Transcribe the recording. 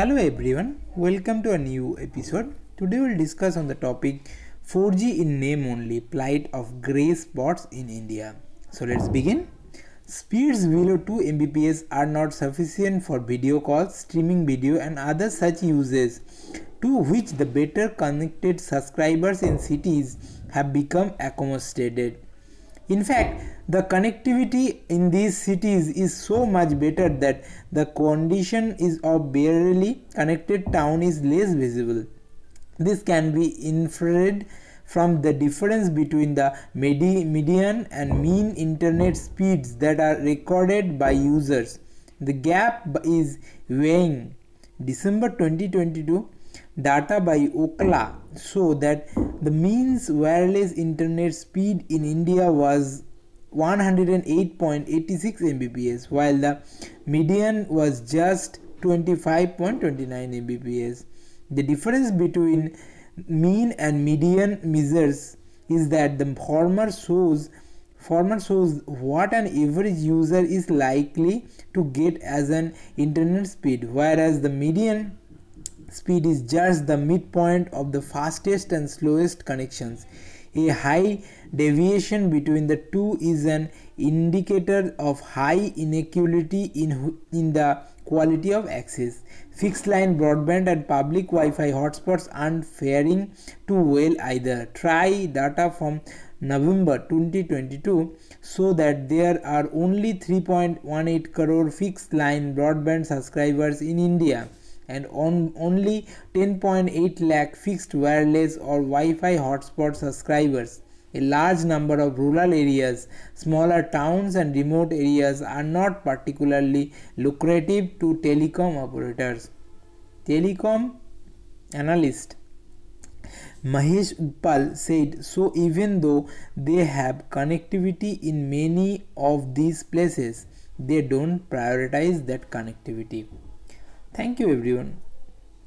Hello everyone, welcome to a new episode. Today we'll discuss on the topic 4G in name only plight of grey spots in India. So let's begin. Speeds below 2 Mbps are not sufficient for video calls, streaming video and other such uses to which the better connected subscribers in cities have become accommodated. In fact, the connectivity in these cities is so much better that the condition is of barely connected town is less visible. This can be inferred from the difference between the median and mean internet speeds that are recorded by users. The gap is weighing. December 2022 data by Ookla show that the means wireless internet speed in India was 108.86 Mbps while the median was just 25.29 Mbps. The difference between mean and median measures is that the former shows former shows what an average user is likely to get as an internet speed whereas the median speed is just the midpoint of the fastest and slowest connections. A high deviation between the two is an indicator of high inequality in, in the quality of access. Fixed line broadband and public Wi-Fi hotspots aren't faring too well either. TRAI data from November 2022 so that there are only 3.18 crore fixed line broadband subscribers in India and on only 10.8 lakh fixed wireless or Wi-Fi hotspot subscribers. A large number of rural areas, smaller towns and remote areas are not particularly lucrative to telecom operators. Telecom analyst Mahesh Uppal said so even though they have connectivity in many of these places, they don't prioritize that connectivity. Thank you everyone.